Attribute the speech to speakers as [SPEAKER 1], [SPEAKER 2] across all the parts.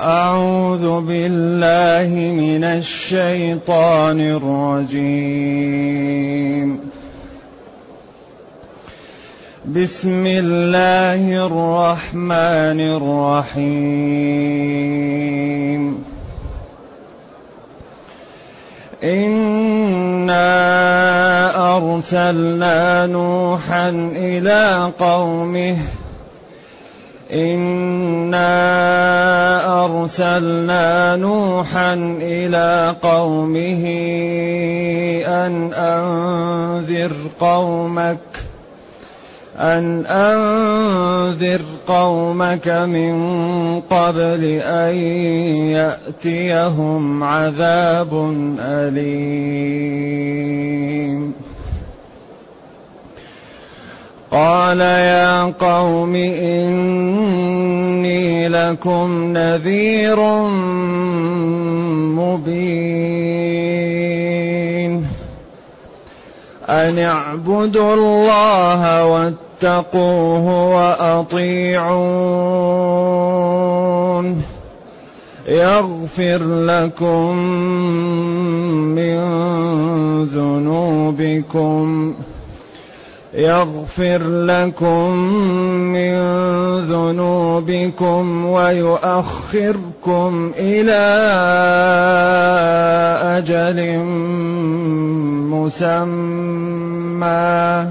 [SPEAKER 1] أعوذ بالله من الشيطان الرجيم بسم الله الرحمن الرحيم إنا أرسلنا نوحا إلى قومه انا ارسلنا نوحا الى قومه ان انذر قومك أن أنذر قومك من قبل أن يأتيهم عذاب أليم قال يا قوم إني لكم نذير مبين أن اعبدوا الله واتقوه وأطيعون يغفر لكم من ذنوبكم يغفر لكم من ذنوبكم ويؤخركم الى اجل مسمى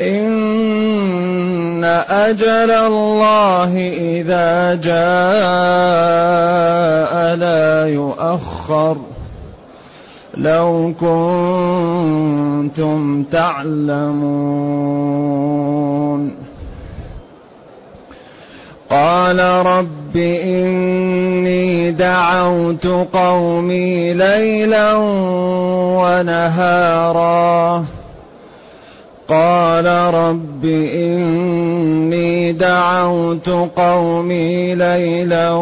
[SPEAKER 1] ان اجل الله اذا جاء لا يؤخر لو كنتم تعلمون قال رب اني دعوت قومي ليلا ونهارا قال رب اني دعوت قومي ليلا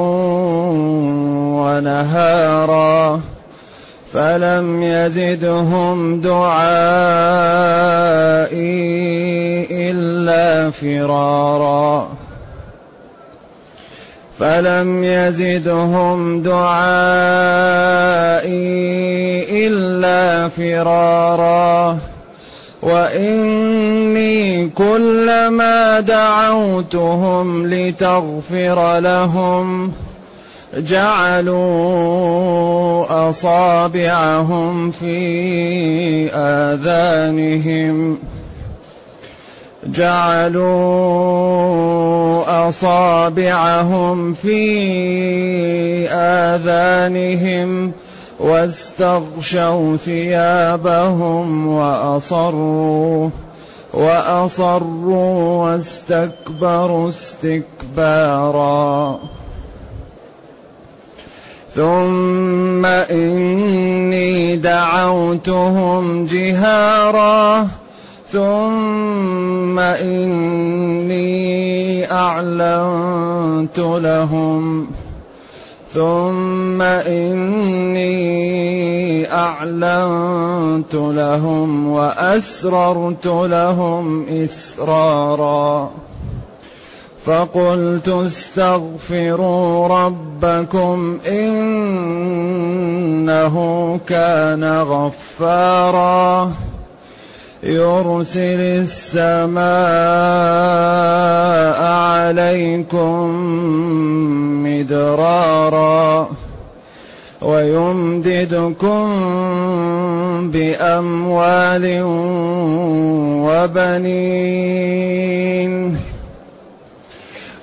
[SPEAKER 1] ونهارا فلم يزدهم دعائي إلا فرارا فلم يزدهم دعائي إلا فرارا وإني كلما دعوتهم لتغفر لهم ۖ جعلوا اصابعهم في اذانهم جعلوا اصابعهم في اذانهم واستغشوا ثيابهم واصروا واصروا واستكبروا استكبارا ثم إني دعوتهم جهارا ثم إني أعلنت لهم ثم إني أعلنت لهم وأسررت لهم إسرارا فقلت استغفروا ربكم انه كان غفارا يرسل السماء عليكم مدرارا ويمددكم باموال وبنين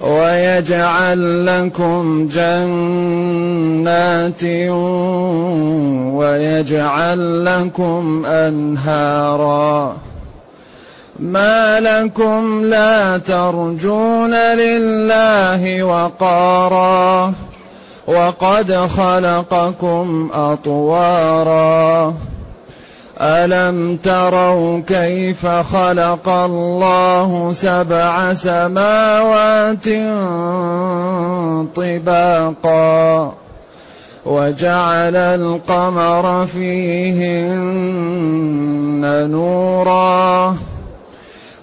[SPEAKER 1] ويجعل لكم جنات ويجعل لكم انهارا ما لكم لا ترجون لله وقارا وقد خلقكم اطوارا ألم تروا كيف خلق الله سبع سماوات طباقا وجعل القمر فيهن نورا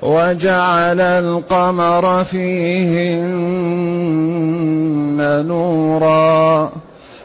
[SPEAKER 1] وجعل القمر فيهن نورا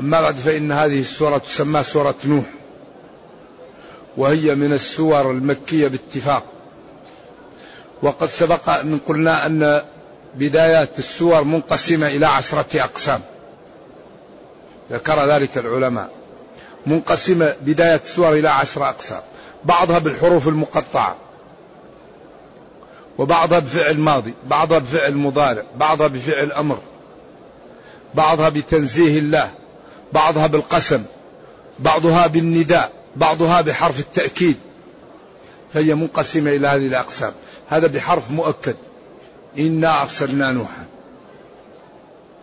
[SPEAKER 2] أما بعد فإن هذه السورة تسمى سورة نوح وهي من السور المكية باتفاق وقد سبق أن قلنا أن بدايات السور منقسمة إلى عشرة أقسام ذكر ذلك العلماء منقسمة بداية السور إلى عشرة أقسام بعضها بالحروف المقطعة وبعضها بفعل ماضي بعضها بفعل مضارع بعضها بفعل أمر بعضها بتنزيه الله بعضها بالقسم بعضها بالنداء بعضها بحرف التأكيد فهي منقسمة إلى هذه الأقسام هذا بحرف مؤكد إنا أرسلنا نوحا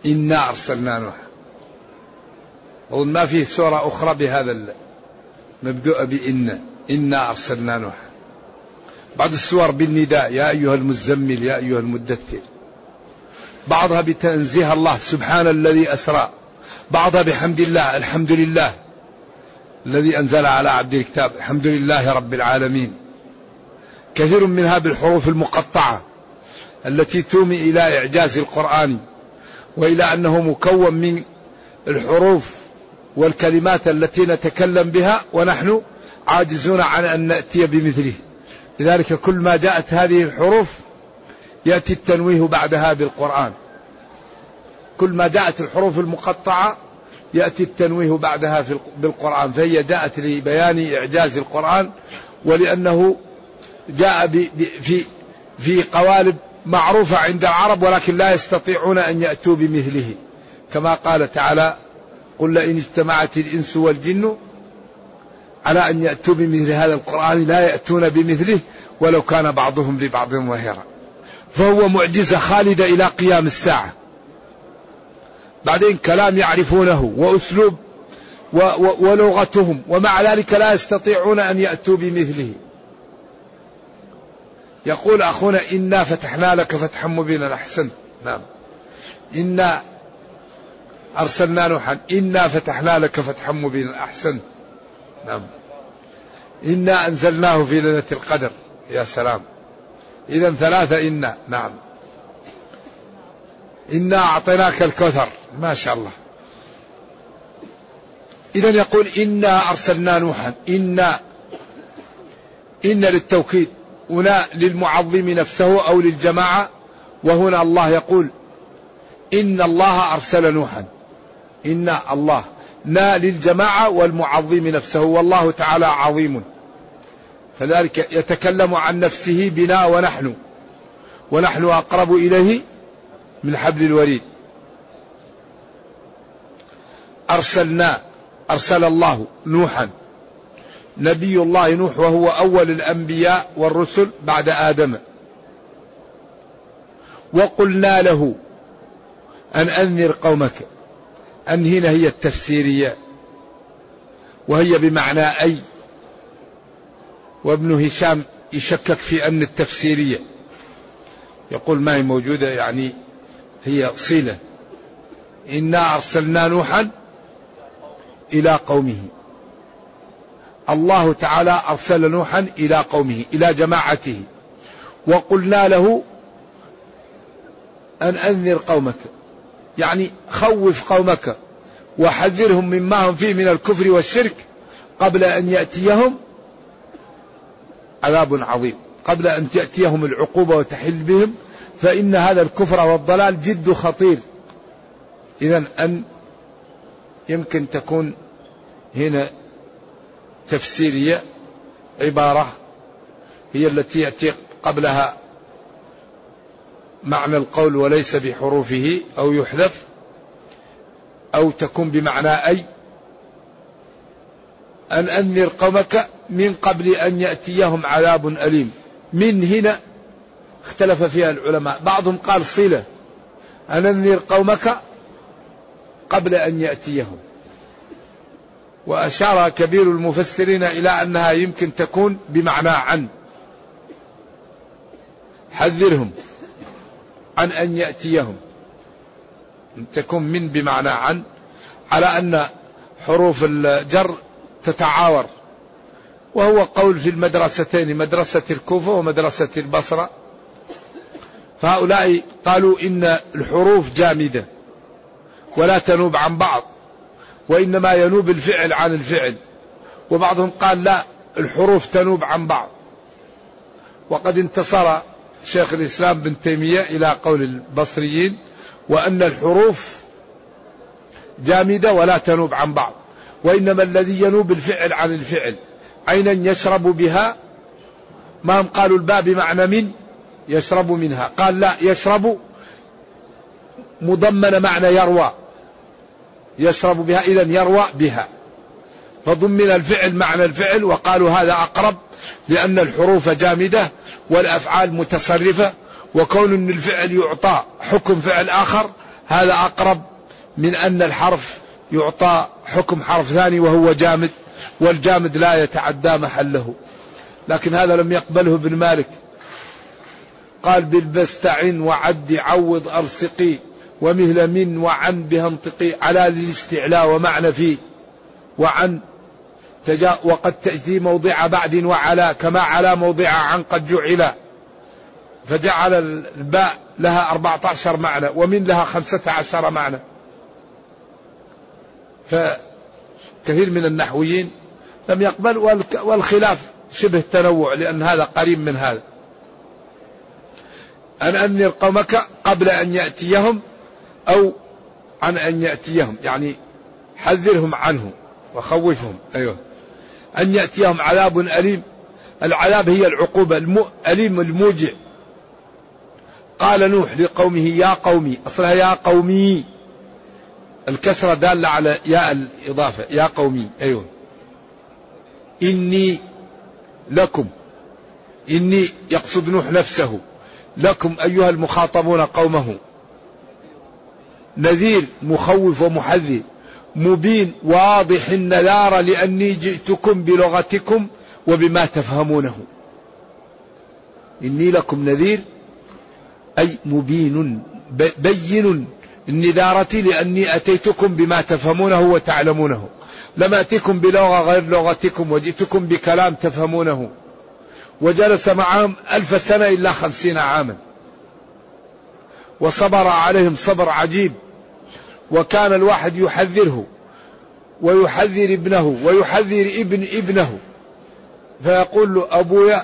[SPEAKER 2] إنا أرسلنا نوحا أظن ما فيه سورة أخرى بهذا مبدوء بإنا إنا أرسلنا نوحا بعض السور بالنداء يا أيها المزمل يا أيها المدثر بعضها بتنزيه الله سبحان الذي أسرى بعض بحمد الله الحمد لله الذي أنزل على عبد الكتاب الحمد لله رب العالمين كثير منها بالحروف المقطعة التي تومي إلى إعجاز القرآن وإلى أنه مكون من الحروف والكلمات التي نتكلم بها ونحن عاجزون عن أن نأتي بمثله لذلك كل ما جاءت هذه الحروف يأتي التنويه بعدها بالقرآن كل ما جاءت الحروف المقطعة يأتي التنويه بعدها في بالقرآن فهي جاءت لبيان إعجاز القرآن ولأنه جاء في في قوالب معروفة عند العرب ولكن لا يستطيعون أن يأتوا بمثله كما قال تعالى قل لئن اجتمعت الإنس والجن على أن يأتوا بمثل هذا القرآن لا يأتون بمثله ولو كان بعضهم لبعض ظهيرا فهو معجزة خالدة إلى قيام الساعة بعدين كلام يعرفونه وأسلوب و و ولغتهم ومع ذلك لا يستطيعون أن يأتوا بمثله يقول أخونا إنا فتحنا لك فتحا مبينا أحسنت نعم إنا أرسلنا نوحا إنا فتحنا لك فتحا مبينا أحسنت نعم إنا أنزلناه في ليلة القدر يا سلام إذا ثلاثة إنا نعم إنا أعطيناك الكثر ما شاء الله إذا يقول إنا أرسلنا نوحا إنا إن للتوكيد هنا للمعظم نفسه أو للجماعة وهنا الله يقول إن الله أرسل نوحا إن الله نا للجماعة والمعظم نفسه والله تعالى عظيم فذلك يتكلم عن نفسه بنا ونحن ونحن أقرب إليه من حبل الوريد أرسلنا أرسل الله نوحا نبي الله نوح وهو أول الأنبياء والرسل بعد آدم وقلنا له أن أنذر قومك أن هنا هي التفسيرية وهي بمعنى أي وابن هشام يشكك في أن التفسيرية يقول ما هي موجودة يعني هي صلة إنا أرسلنا نوحا إلى قومه الله تعالى أرسل نوحا إلى قومه إلى جماعته وقلنا له أن أنذر قومك يعني خوف قومك وحذرهم مما هم فيه من الكفر والشرك قبل أن يأتيهم عذاب عظيم قبل أن تأتيهم العقوبة وتحل بهم فإن هذا الكفر والضلال جد خطير إذا أن يمكن تكون هنا تفسيرية عبارة هي التي يأتي قبلها معنى القول وليس بحروفه أو يحذف أو تكون بمعنى أي أن أنذر قومك من قبل أن يأتيهم عذاب أليم من هنا اختلف فيها العلماء بعضهم قال صلة أنذر قومك قبل أن يأتيهم وأشار كبير المفسرين إلى أنها يمكن تكون بمعنى عن حذرهم عن أن يأتيهم تكون من بمعنى عن على أن حروف الجر تتعاور وهو قول في المدرستين مدرسة الكوفة ومدرسة البصرة فهؤلاء قالوا إن الحروف جامدة ولا تنوب عن بعض وإنما ينوب الفعل عن الفعل وبعضهم قال لا الحروف تنوب عن بعض وقد انتصر شيخ الإسلام بن تيمية إلى قول البصريين وأن الحروف جامدة ولا تنوب عن بعض وإنما الذي ينوب الفعل عن الفعل عينا يشرب بها ما هم قالوا الباب معنى من يشرب منها قال لا يشرب مضمن معنى يروى يشرب بها إذا يروى بها فضمن الفعل معنى الفعل وقالوا هذا أقرب لأن الحروف جامدة والأفعال متصرفة وكون أن الفعل يعطى حكم فعل آخر هذا أقرب من أن الحرف يعطى حكم حرف ثاني وهو جامد والجامد لا يتعدى محله لكن هذا لم يقبله ابن مالك قال بالبستعن وعد عوض أرسقي ومهل من وعن بها انطقي على للاستعلاء ومعنى فيه وعن تجا وقد تأتي موضع بعد وعلى كما على موضع عن قد جعل فجعل الباء لها 14 معنى ومن لها 15 معنى فكثير من النحويين لم يقبل والخلاف شبه تنوع لأن هذا قريب من هذا أن أنذر قومك قبل أن يأتيهم أو عن أن يأتيهم يعني حذرهم عنه وخوفهم أيوه أن يأتيهم عذاب أليم العذاب هي العقوبة الأليم الموجع قال نوح لقومه يا قومي أصلها يا قومي الكسرة دالة على ياء الإضافة يا قومي أيوه إني لكم إني يقصد نوح نفسه لكم أيها المخاطبون قومه نذير مخوف ومحذر مبين واضح النذار لأني جئتكم بلغتكم وبما تفهمونه إني لكم نذير أي مبين بين النذارة لأني أتيتكم بما تفهمونه وتعلمونه لم أتكم بلغة غير لغتكم وجئتكم بكلام تفهمونه وجلس معهم ألف سنة إلا خمسين عاما وصبر عليهم صبر عجيب وكان الواحد يحذره ويحذر ابنه ويحذر ابن ابنه فيقول له أبويا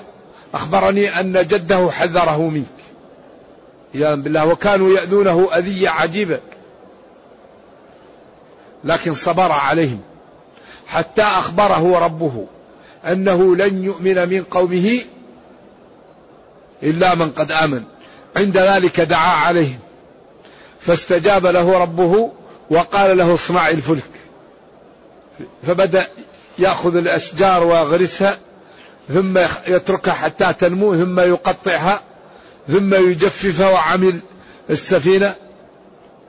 [SPEAKER 2] أخبرني أن جده حذره منك إذا بالله وكانوا يأذونه أذية عجيبة لكن صبر عليهم حتى أخبره ربه أنه لن يؤمن من قومه إلا من قد آمن عند ذلك دعا عليهم فاستجاب له ربه وقال له اصنع الفلك فبدأ يأخذ الأشجار ويغرسها ثم يتركها حتى تنمو ثم يقطعها ثم يجففها وعمل السفينة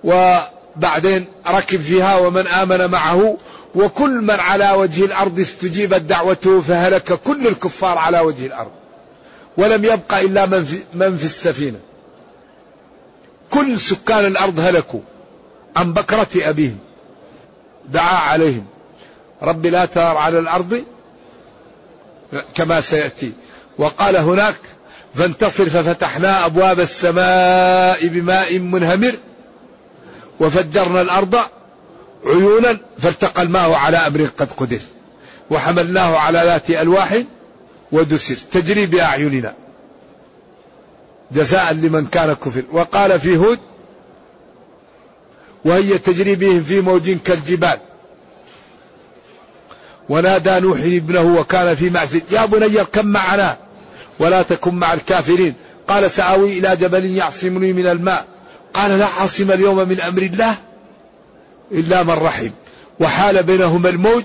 [SPEAKER 2] وبعدين ركب فيها ومن آمن معه وكل من على وجه الارض استجيبت دعوته فهلك كل الكفار على وجه الارض ولم يبقى الا من في, من في السفينه كل سكان الارض هلكوا عن بكره ابيهم دعا عليهم رب لا تار على الارض كما سياتي وقال هناك فانتصر ففتحنا ابواب السماء بماء منهمر وفجرنا الارض عيونا فالتقى الماء على أمر قد قدر وحملناه على ذات ألواح ودسر تجري بأعيننا جزاء لمن كان كفر وقال في هود وهي تجري بهم في موج كالجبال ونادى نوح ابنه وكان في معزل يا بني كم معنا ولا تكن مع الكافرين قال سآوي إلى جبل يعصمني من الماء قال لا عاصم اليوم من أمر الله إلا من رحم وحال بينهما الموج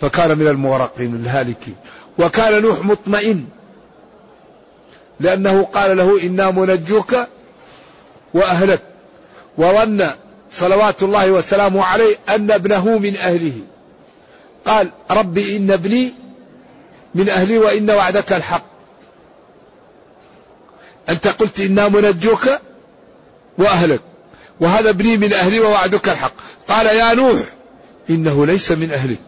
[SPEAKER 2] فكان من المغرقين الهالكين وكان نوح مطمئن لأنه قال له إنا منجوك وأهلك وظن صلوات الله وسلامه عليه أن ابنه من أهله قال ربي إن ابني من أهلي وإن وعدك الحق أنت قلت إنا منجوك وأهلك وهذا ابني من أهلي ووعدك الحق قال يا نوح إنه ليس من أهلك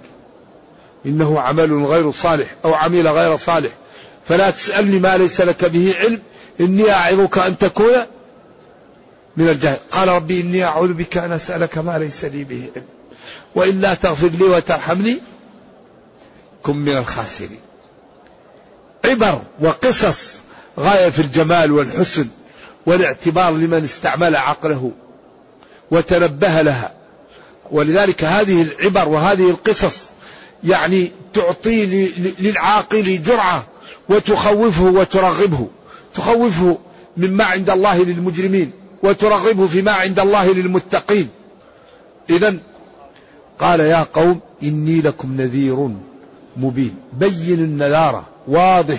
[SPEAKER 2] إنه عمل غير صالح أو عمل غير صالح فلا تسألني ما ليس لك به علم إني أعظك أن تكون من الجاهل قال ربي إني أعوذ بك أن أسألك ما ليس لي به علم وإلا تغفر لي وترحمني كن من الخاسرين عبر وقصص غاية في الجمال والحسن والاعتبار لمن استعمل عقله وتنبه لها ولذلك هذه العبر وهذه القصص يعني تعطي للعاقل جرعه وتخوفه وترغبه تخوفه مما عند الله للمجرمين وترغبه فيما عند الله للمتقين اذا قال يا قوم اني لكم نذير مبين بين النذاره واضح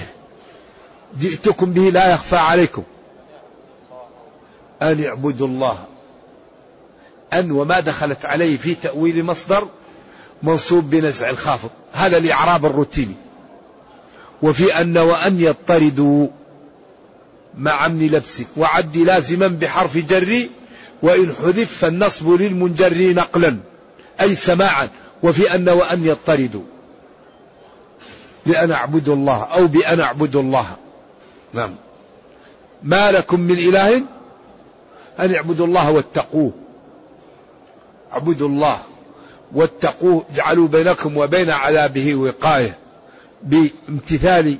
[SPEAKER 2] جئتكم به لا يخفى عليكم ان اعبدوا الله أن وما دخلت عليه في تأويل مصدر منصوب بنزع الخافض هذا الإعراب الروتيني وفي أن وأن يطردوا مع من لبسك وعد لازما بحرف جري وإن حذف فالنصب للمنجري نقلا أي سماعا وفي أن وأن يطردوا لأن أعبد الله أو بأن أعبد الله نعم ما لكم من إله أن اعبدوا الله واتقوه اعبدوا الله واتقوه اجعلوا بينكم وبين عذابه وقايه بامتثال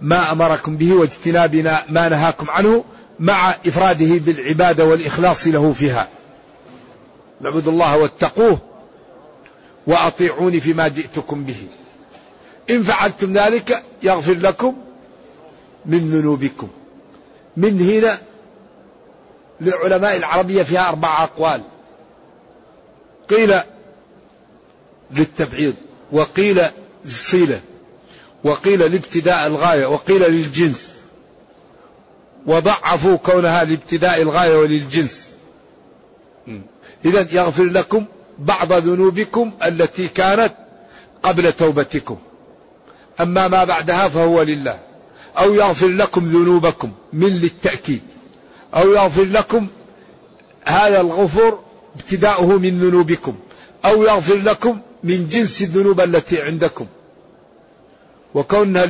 [SPEAKER 2] ما امركم به واجتناب ما نهاكم عنه مع افراده بالعباده والاخلاص له فيها. اعبدوا الله واتقوه واطيعوني فيما جئتكم به. ان فعلتم ذلك يغفر لكم من ذنوبكم. من هنا للعلماء العربيه فيها اربع اقوال. قيل للتبعيض وقيل للصلة وقيل لابتداء الغاية وقيل للجنس وضعفوا كونها لابتداء الغاية وللجنس إذا يغفر لكم بعض ذنوبكم التي كانت قبل توبتكم أما ما بعدها فهو لله أو يغفر لكم ذنوبكم من للتأكيد أو يغفر لكم هذا الغفور ابتداؤه من ذنوبكم أو يغفر لكم من جنس الذنوب التي عندكم وكونها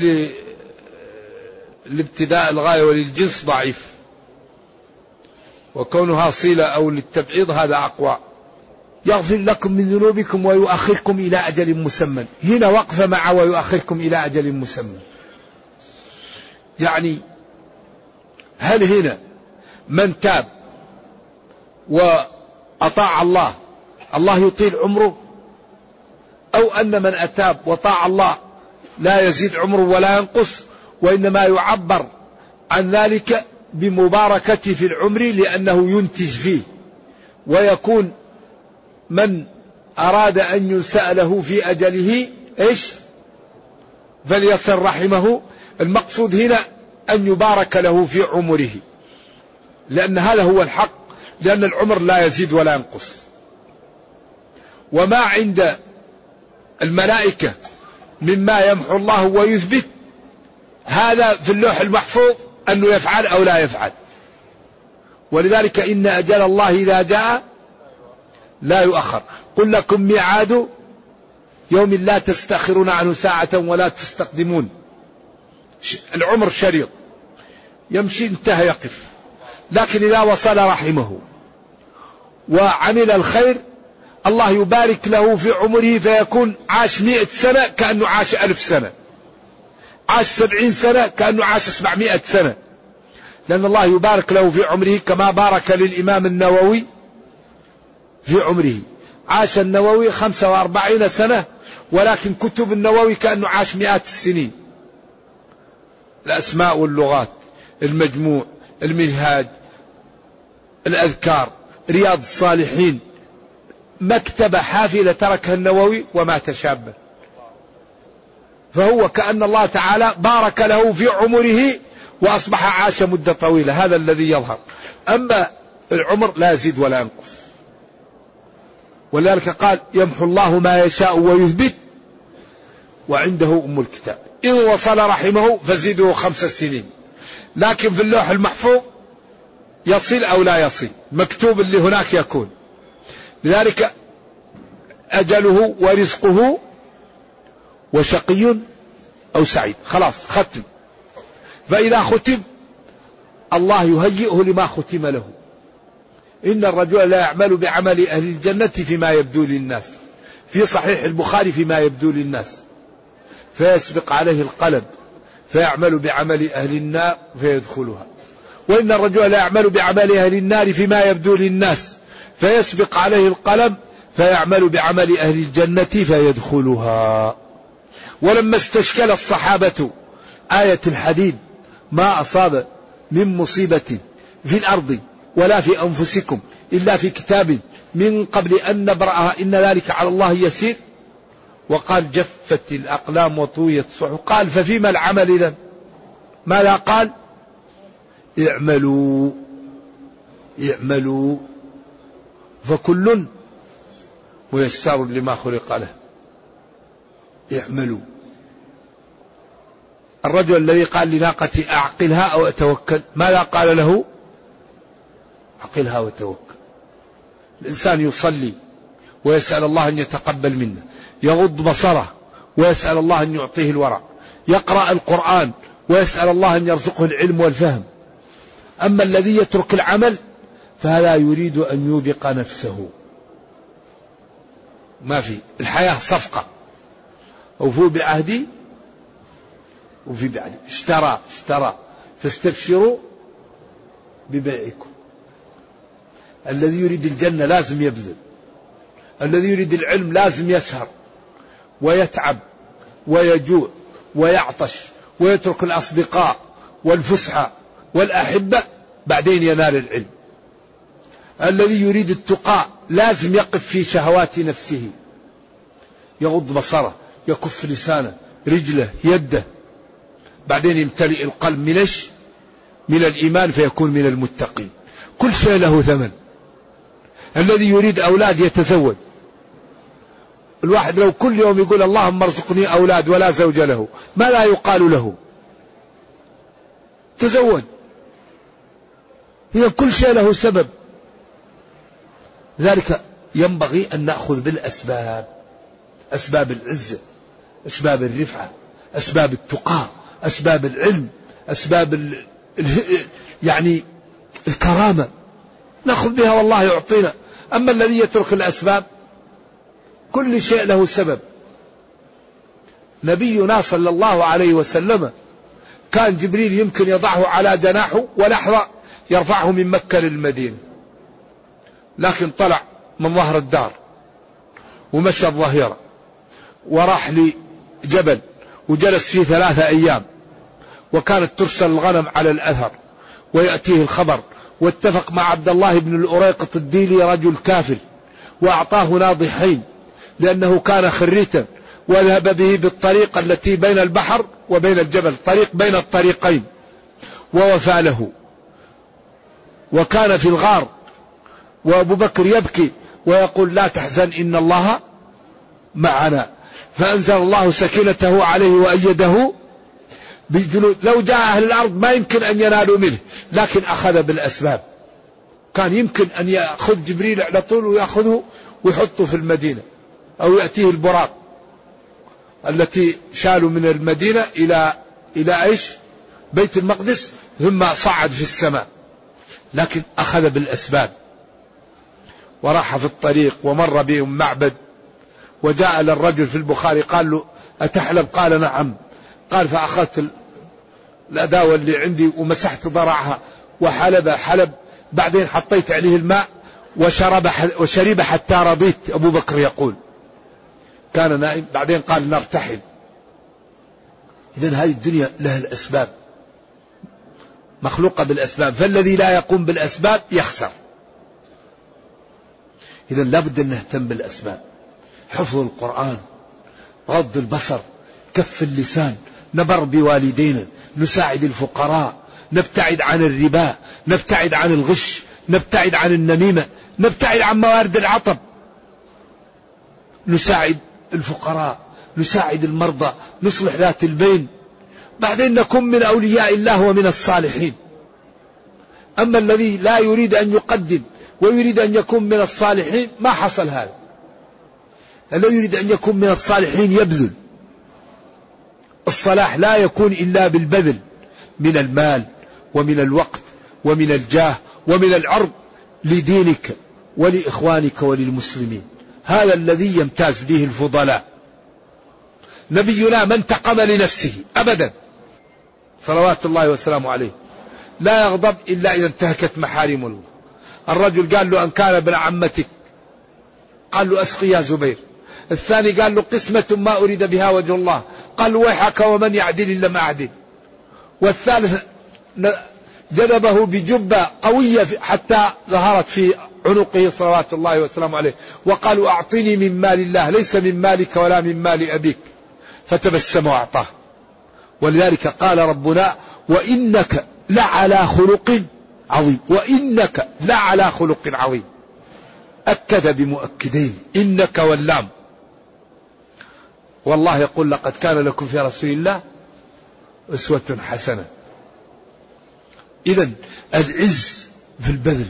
[SPEAKER 2] لابتداء الغاية وللجنس ضعيف وكونها صلة أو للتبعيض هذا أقوى يغفر لكم من ذنوبكم ويؤخركم إلى أجل مسمى هنا وقف مع ويؤخركم إلى أجل مسمى يعني هل هنا من تاب و أطاع الله الله يطيل عمره أو أن من أتاب وطاع الله لا يزيد عمره ولا ينقص وإنما يعبر عن ذلك بمباركته في العمر لأنه ينتج فيه ويكون من أراد أن ينسأ له في أجله إيش فليصل رحمه المقصود هنا أن يبارك له في عمره لأن هذا هو الحق لأن العمر لا يزيد ولا ينقص وما عند الملائكة مما يمحو الله ويثبت هذا في اللوح المحفوظ أنه يفعل أو لا يفعل ولذلك إن أجل الله إذا جاء لا يؤخر قل لكم ميعاد يوم لا تستأخرون عنه ساعة ولا تستقدمون العمر شريط يمشي انتهى يقف لكن إذا وصل رحمه وعمل الخير الله يبارك له في عمره فيكون عاش مئة سنة كأنه عاش ألف سنة عاش سبعين سنة كأنه عاش سبعمائة سنة لأن الله يبارك له في عمره كما بارك للإمام النووي في عمره عاش النووي خمسة وأربعين سنة ولكن كتب النووي كأنه عاش مئات السنين الأسماء واللغات المجموع المنهاج الأذكار رياض الصالحين مكتبة حافلة تركها النووي ومات شابا فهو كأن الله تعالى بارك له في عمره وأصبح عاش مدة طويلة هذا الذي يظهر أما العمر لا يزيد ولا ينقص ولذلك قال يمحو الله ما يشاء ويثبت وعنده أم الكتاب إن وصل رحمه فزيده خمس سنين لكن في اللوح المحفوظ يصل أو لا يصل مكتوب اللي هناك يكون لذلك أجله ورزقه وشقي أو سعيد خلاص ختم فإذا ختم الله يهيئه لما ختم له إن الرجل لا يعمل بعمل أهل الجنة فيما يبدو للناس في صحيح البخاري فيما يبدو للناس فيسبق عليه القلم فيعمل بعمل أهل النار فيدخلها وإن الرجل يعمل بعمل أهل النار فيما يبدو للناس فيسبق عليه القلم فيعمل بعمل أهل الجنة فيدخلها ولما استشكل الصحابة آية الحديد ما أصاب من مصيبة في الأرض ولا في أنفسكم إلا في كتاب من قبل أن نبرأها إن ذلك على الله يسير وقال جفت الأقلام وطويت صحف قال ففيما العمل إذا ماذا قال اعملوا اعملوا فكل ميسر لما خلق له اعملوا الرجل الذي قال لناقتي أعقلها أو أتوكل ماذا قال له أعقلها وتوكل الإنسان يصلي ويسأل الله أن يتقبل منه يغض بصره ويسأل الله أن يعطيه الورع يقرأ القرآن ويسأل الله أن يرزقه العلم والفهم أما الذي يترك العمل فهذا يريد أن يوبق نفسه ما في الحياة صفقة أوفوا بعهدي وفي بعد اشترى اشترى فاستبشروا ببيعكم الذي يريد الجنة لازم يبذل الذي يريد العلم لازم يسهر ويتعب ويجوع ويعطش ويترك الأصدقاء والفسحة والأحبة بعدين ينال العلم الذي يريد التقاء لازم يقف في شهوات نفسه يغض بصره يكف لسانه رجله يده بعدين يمتلئ القلب من ايش من الايمان فيكون من المتقين كل شيء له ثمن الذي يريد اولاد يتزوج الواحد لو كل يوم يقول اللهم ارزقني اولاد ولا زوج له ما لا يقال له تزوج هي كل شيء له سبب ذلك ينبغي أن نأخذ بالأسباب أسباب العزة أسباب الرفعة أسباب التقى أسباب العلم أسباب ال... يعني الكرامة نأخذ بها والله يعطينا أما الذي يترك الأسباب كل شيء له سبب نبينا صلى الله عليه وسلم كان جبريل يمكن يضعه على جناحه ولحظة يرفعه من مكة للمدينة لكن طلع من ظهر الدار ومشى الظهيرة وراح لجبل وجلس فيه ثلاثة أيام وكانت ترسل الغنم على الأثر ويأتيه الخبر واتفق مع عبد الله بن الأريقة الديلي رجل كافل وأعطاه ناضحين لأنه كان خريتا وذهب به بالطريق التي بين البحر وبين الجبل طريق بين الطريقين ووفى له وكان في الغار وابو بكر يبكي ويقول لا تحزن ان الله معنا فانزل الله سكينته عليه وايده بجنود لو جاء اهل الارض ما يمكن ان ينالوا منه لكن اخذ بالاسباب كان يمكن ان ياخذ جبريل على طول وياخذه ويحطه في المدينه او ياتيه البراق التي شالوا من المدينه الى الى ايش؟ بيت المقدس ثم صعد في السماء لكن أخذ بالأسباب وراح في الطريق ومر بهم معبد وجاء للرجل في البخاري قال له أتحلب قال نعم قال فأخذت الأداوة اللي عندي ومسحت ضرعها وحلب حلب بعدين حطيت عليه الماء وشرب وشرب حتى رضيت أبو بكر يقول كان نائم بعدين قال نرتحل إذا هذه الدنيا لها الأسباب مخلوقة بالأسباب فالذي لا يقوم بالأسباب يخسر إذا لابد أن نهتم بالأسباب حفظ القرآن غض البصر كف اللسان نبر بوالدينا نساعد الفقراء نبتعد عن الربا نبتعد عن الغش نبتعد عن النميمة نبتعد عن موارد العطب نساعد الفقراء نساعد المرضى نصلح ذات البين بعدين نكون من أولياء الله ومن الصالحين أما الذي لا يريد أن يقدم ويريد أن يكون من الصالحين ما حصل هذا الذي يريد أن يكون من الصالحين يبذل الصلاح لا يكون إلا بالبذل من المال ومن الوقت ومن الجاه ومن العرض لدينك ولإخوانك وللمسلمين هذا الذي يمتاز به الفضلاء نبينا ما انتقم لنفسه أبدا صلوات الله وسلامه عليه لا يغضب إلا إذا انتهكت محارم الله الرجل قال له أن كان ابن عمتك قال له أسقي يا زبير الثاني قال له قسمة ما أريد بها وجه الله قال له ويحك ومن يعدل إلا ما أعدل والثالث جذبه بجبة قوية حتى ظهرت في عنقه صلوات الله وسلامه عليه وقالوا أعطني من مال الله ليس من مالك ولا من مال أبيك فتبسم وأعطاه ولذلك قال ربنا وإنك لعلى خلق عظيم وإنك لعلى خلق عظيم أكد بمؤكدين إنك واللام والله يقول لقد كان لكم في رسول الله أسوة حسنة إذا العز في البذل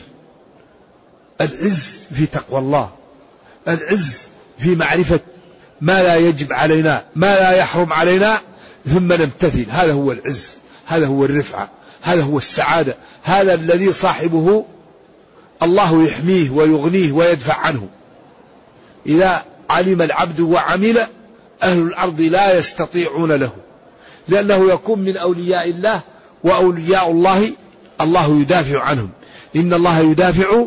[SPEAKER 2] العز في تقوى الله العز في معرفة ما لا يجب علينا ما لا يحرم علينا ثم نمتثل هذا هو العز هذا هو الرفعة هذا هو السعادة هذا الذي صاحبه الله يحميه ويغنيه ويدفع عنه إذا علم العبد وعمل أهل الأرض لا يستطيعون له لأنه يكون من أولياء الله وأولياء الله الله يدافع عنهم إن الله يدافع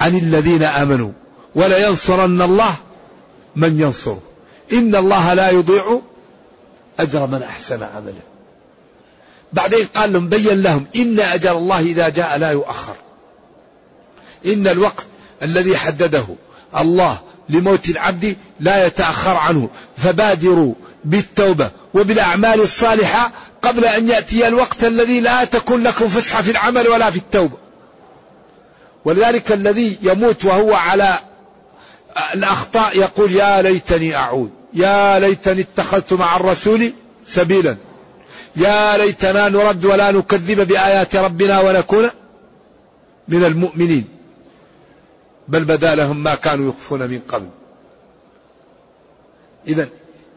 [SPEAKER 2] عن الذين آمنوا ولينصرن الله من ينصره إن الله لا يضيع أجر من أحسن عمله بعدين قال لهم بين لهم إن أجر الله إذا جاء لا يؤخر إن الوقت الذي حدده الله لموت العبد لا يتأخر عنه فبادروا بالتوبة وبالأعمال الصالحة قبل أن يأتي الوقت الذي لا تكون لكم فسحة في العمل ولا في التوبة ولذلك الذي يموت وهو على الأخطاء يقول يا ليتني أعود يا ليتني اتخذت مع الرسول سبيلا يا ليتنا نرد ولا نكذب بآيات ربنا ونكون من المؤمنين بل بدا لهم ما كانوا يخفون من قبل إذا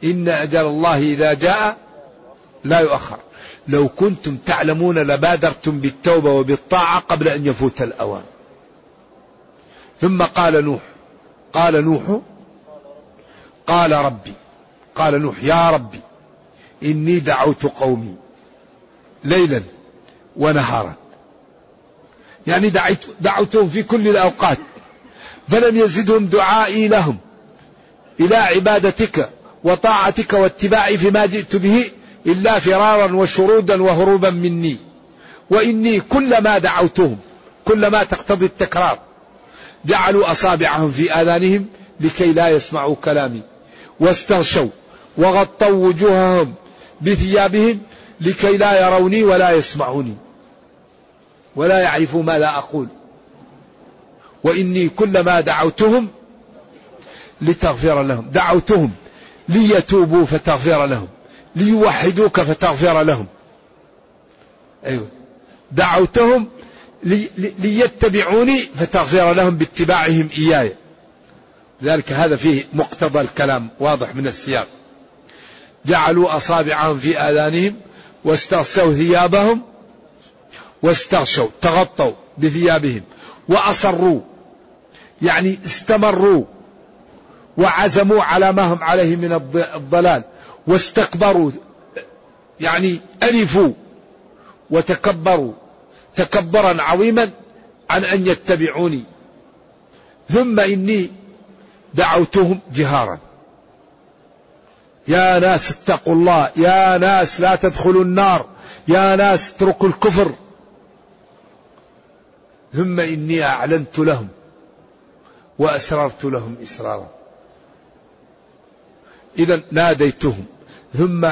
[SPEAKER 2] إن أجل الله إذا جاء لا يؤخر لو كنتم تعلمون لبادرتم بالتوبة وبالطاعة قبل أن يفوت الأوان ثم قال نوح قال نوح قال ربي قال نوح يا ربي إني دعوت قومي ليلا ونهارا يعني دعيت دعوتهم في كل الأوقات فلم يزدهم دعائي لهم إلى عبادتك وطاعتك واتباعي فيما جئت به إلا فرارا وشرودا وهروبا مني وإني كلما دعوتهم كلما تقتضي التكرار جعلوا أصابعهم في آذانهم لكي لا يسمعوا كلامي واستغشوا وغطوا وجوههم بثيابهم لكي لا يروني ولا يسمعوني ولا يعرفوا ما لا أقول وإني كلما دعوتهم لتغفر لهم دعوتهم ليتوبوا فتغفر لهم ليوحدوك فتغفر لهم أيوة دعوتهم ليتبعوني فتغفر لهم باتباعهم إياي ذلك هذا فيه مقتضى الكلام واضح من السياق جعلوا أصابعهم في آذانهم واستغشوا ثيابهم واستغشوا تغطوا بثيابهم وأصروا يعني استمروا وعزموا على ما هم عليه من الضلال واستكبروا يعني ألفوا وتكبروا تكبرا عظيما عن أن يتبعوني ثم إني دعوتهم جهارا يا ناس اتقوا الله يا ناس لا تدخلوا النار يا ناس اتركوا الكفر ثم اني اعلنت لهم واسررت لهم اسرارا اذا ناديتهم ثم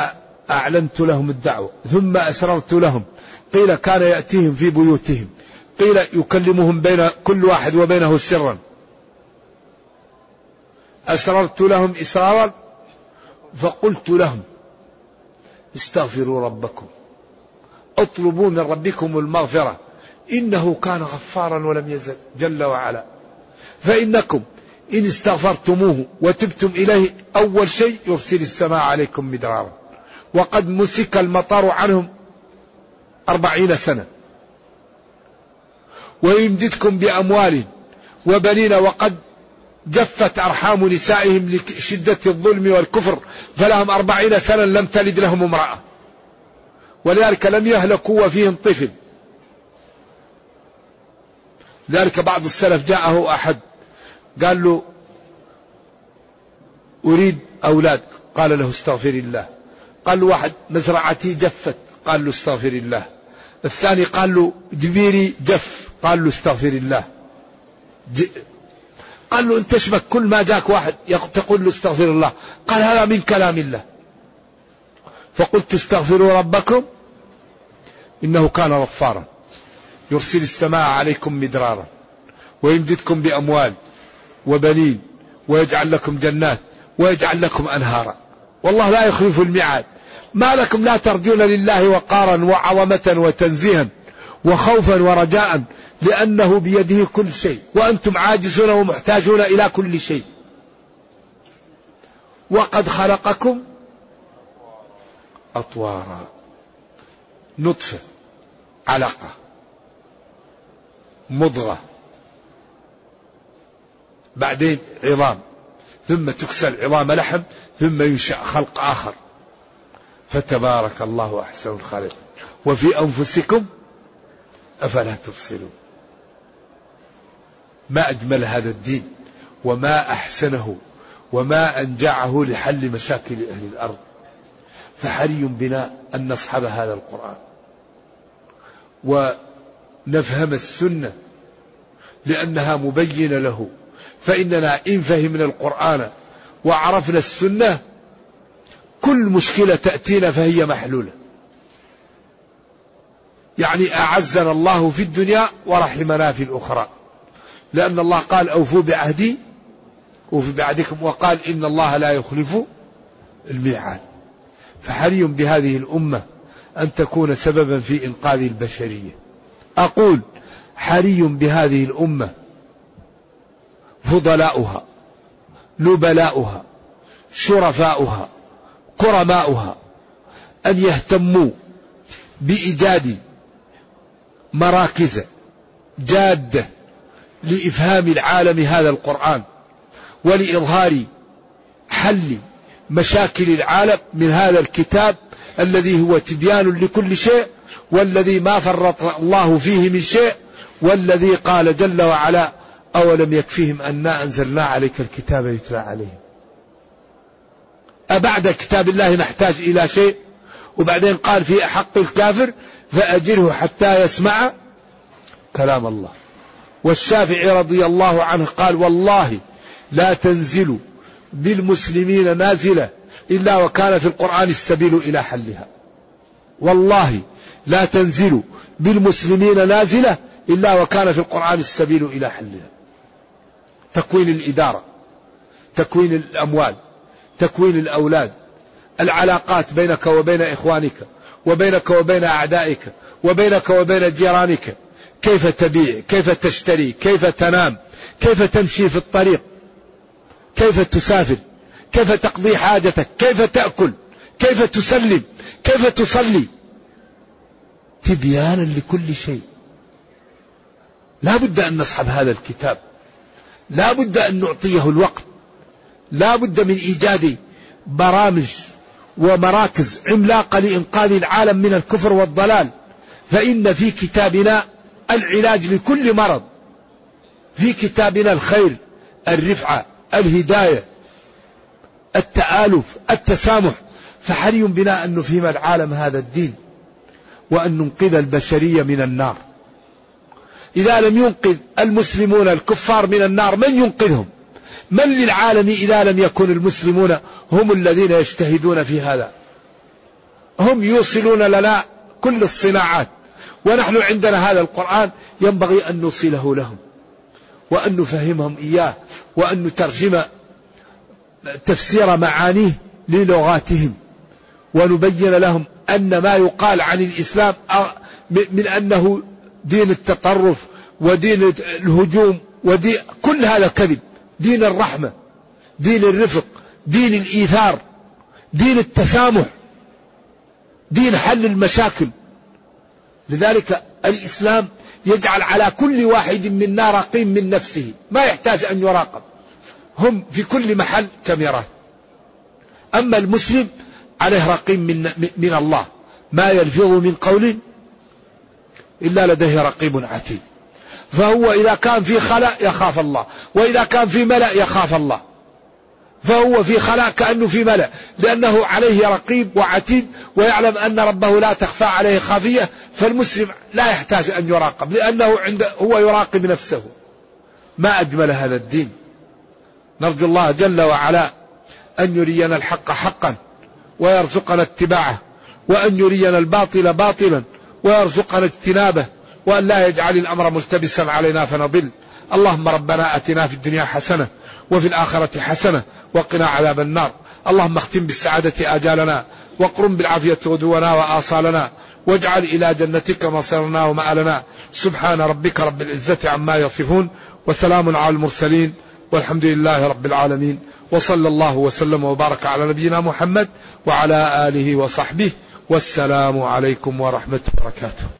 [SPEAKER 2] اعلنت لهم الدعوه ثم اسررت لهم قيل كان ياتيهم في بيوتهم قيل يكلمهم بين كل واحد وبينه سرا أسررت لهم إسرارا فقلت لهم استغفروا ربكم اطلبوا من ربكم المغفرة إنه كان غفارا ولم يزل جل وعلا فإنكم إن استغفرتموه وتبتم إليه أول شيء يرسل السماء عليكم مدرارا وقد مسك المطر عنهم أربعين سنة ويمددكم بأموال وبنين وقد جفت أرحام نسائهم لشدة الظلم والكفر فلهم أربعين سنة لم تلد لهم امرأة ولذلك لم يهلكوا وفيهم طفل لذلك بعض السلف جاءه أحد قال له أريد أولاد قال له استغفر الله قال له واحد مزرعتي جفت قال له استغفر الله الثاني قال له جبيري جف قال له استغفر الله قال له انت شبك كل ما جاك واحد تقول له استغفر الله قال هذا من كلام الله فقلت استغفروا ربكم انه كان غفارا يرسل السماء عليكم مدرارا ويمددكم باموال وبنين ويجعل لكم جنات ويجعل لكم انهارا والله لا يخلف الميعاد ما لكم لا ترجون لله وقارا وعظمه وتنزيها وخوفا ورجاء لأنه بيده كل شيء وأنتم عاجزون ومحتاجون إلى كل شيء وقد خلقكم أطوارا نطفة علقة مضغة بعدين عظام ثم تكسى العظام لحم ثم ينشأ خلق آخر فتبارك الله أحسن الخالق وفي أنفسكم أفلا تبصرون ما أجمل هذا الدين وما أحسنه وما أنجعه لحل مشاكل أهل الأرض فحري بنا أن نصحب هذا القرآن ونفهم السنة لأنها مبينة له فإننا إن فهمنا القرآن وعرفنا السنة كل مشكلة تأتينا فهي محلولة يعني أعزنا الله في الدنيا ورحمنا في الأخرى لأن الله قال أوفوا بعهدي وفي بعدكم وقال إن الله لا يخلف الميعاد فحري بهذه الأمة أن تكون سببا في إنقاذ البشرية أقول حري بهذه الأمة فضلاؤها نبلاؤها شرفاؤها كرماؤها أن يهتموا بإيجاد مراكز جادة لإفهام العالم هذا القرآن ولإظهار حل مشاكل العالم من هذا الكتاب الذي هو تبيان لكل شيء والذي ما فرط الله فيه من شيء والذي قال جل وعلا أولم يكفيهم أنا أنزلنا عليك الكتاب يتلى عليهم أبعد كتاب الله نحتاج إلى شيء وبعدين قال في حق الكافر فأجره حتى يسمع كلام الله والشافعي رضي الله عنه قال والله لا تنزل بالمسلمين نازلة إلا وكان في القرآن السبيل إلى حلها والله لا تنزل بالمسلمين نازلة إلا وكان في القرآن السبيل إلى حلها تكوين الإدارة تكوين الأموال تكوين الأولاد العلاقات بينك وبين إخوانك وبينك وبين أعدائك وبينك وبين جيرانك كيف تبيع كيف تشتري كيف تنام كيف تمشي في الطريق كيف تسافر كيف تقضي حاجتك كيف تأكل كيف تسلم كيف تصلي تبيانا لكل شيء لا بد أن نصحب هذا الكتاب لا بد أن نعطيه الوقت لا بد من إيجاد برامج ومراكز عملاقة لإنقاذ العالم من الكفر والضلال فإن في كتابنا العلاج لكل مرض في كتابنا الخير الرفعة الهداية التآلف التسامح فحري بنا أن نفهم العالم هذا الدين وأن ننقذ البشرية من النار إذا لم ينقذ المسلمون الكفار من النار من ينقذهم من للعالم إذا لم يكن المسلمون هم الذين يجتهدون في هذا هم يوصلون لنا كل الصناعات ونحن عندنا هذا القرآن ينبغي أن نوصله لهم وأن نفهمهم إياه وأن نترجم تفسير معانيه للغاتهم ونبين لهم أن ما يقال عن الإسلام من أنه دين التطرف ودين الهجوم ودين كل هذا كذب دين الرحمة دين الرفق دين الإيثار دين التسامح دين حل المشاكل لذلك الإسلام يجعل على كل واحد منا رقيم من نفسه ما يحتاج أن يراقب هم في كل محل كاميرات أما المسلم عليه رقيم من, من الله ما يلفظ من قول إلا لديه رقيب عتيد فهو إذا كان في خلاء يخاف الله وإذا كان في ملأ يخاف الله فهو في خلاء كأنه في ملأ لأنه عليه رقيب وعتيد ويعلم أن ربه لا تخفى عليه خافية فالمسلم لا يحتاج أن يراقب لأنه عند هو يراقب نفسه ما أجمل هذا الدين نرجو الله جل وعلا أن يرينا الحق حقا ويرزقنا اتباعه وأن يرينا الباطل باطلا ويرزقنا اجتنابه وأن لا يجعل الأمر ملتبسا علينا فنضل اللهم ربنا أتنا في الدنيا حسنة وفي الآخرة حسنة وقنا عذاب النار اللهم اختم بالسعادة آجالنا وقرم بالعافية غدونا وآصالنا واجعل إلى جنتك مصيرنا ومآلنا سبحان ربك رب العزة عما يصفون وسلام على المرسلين والحمد لله رب العالمين وصلى الله وسلم وبارك على نبينا محمد وعلى آله وصحبه والسلام عليكم ورحمة وبركاته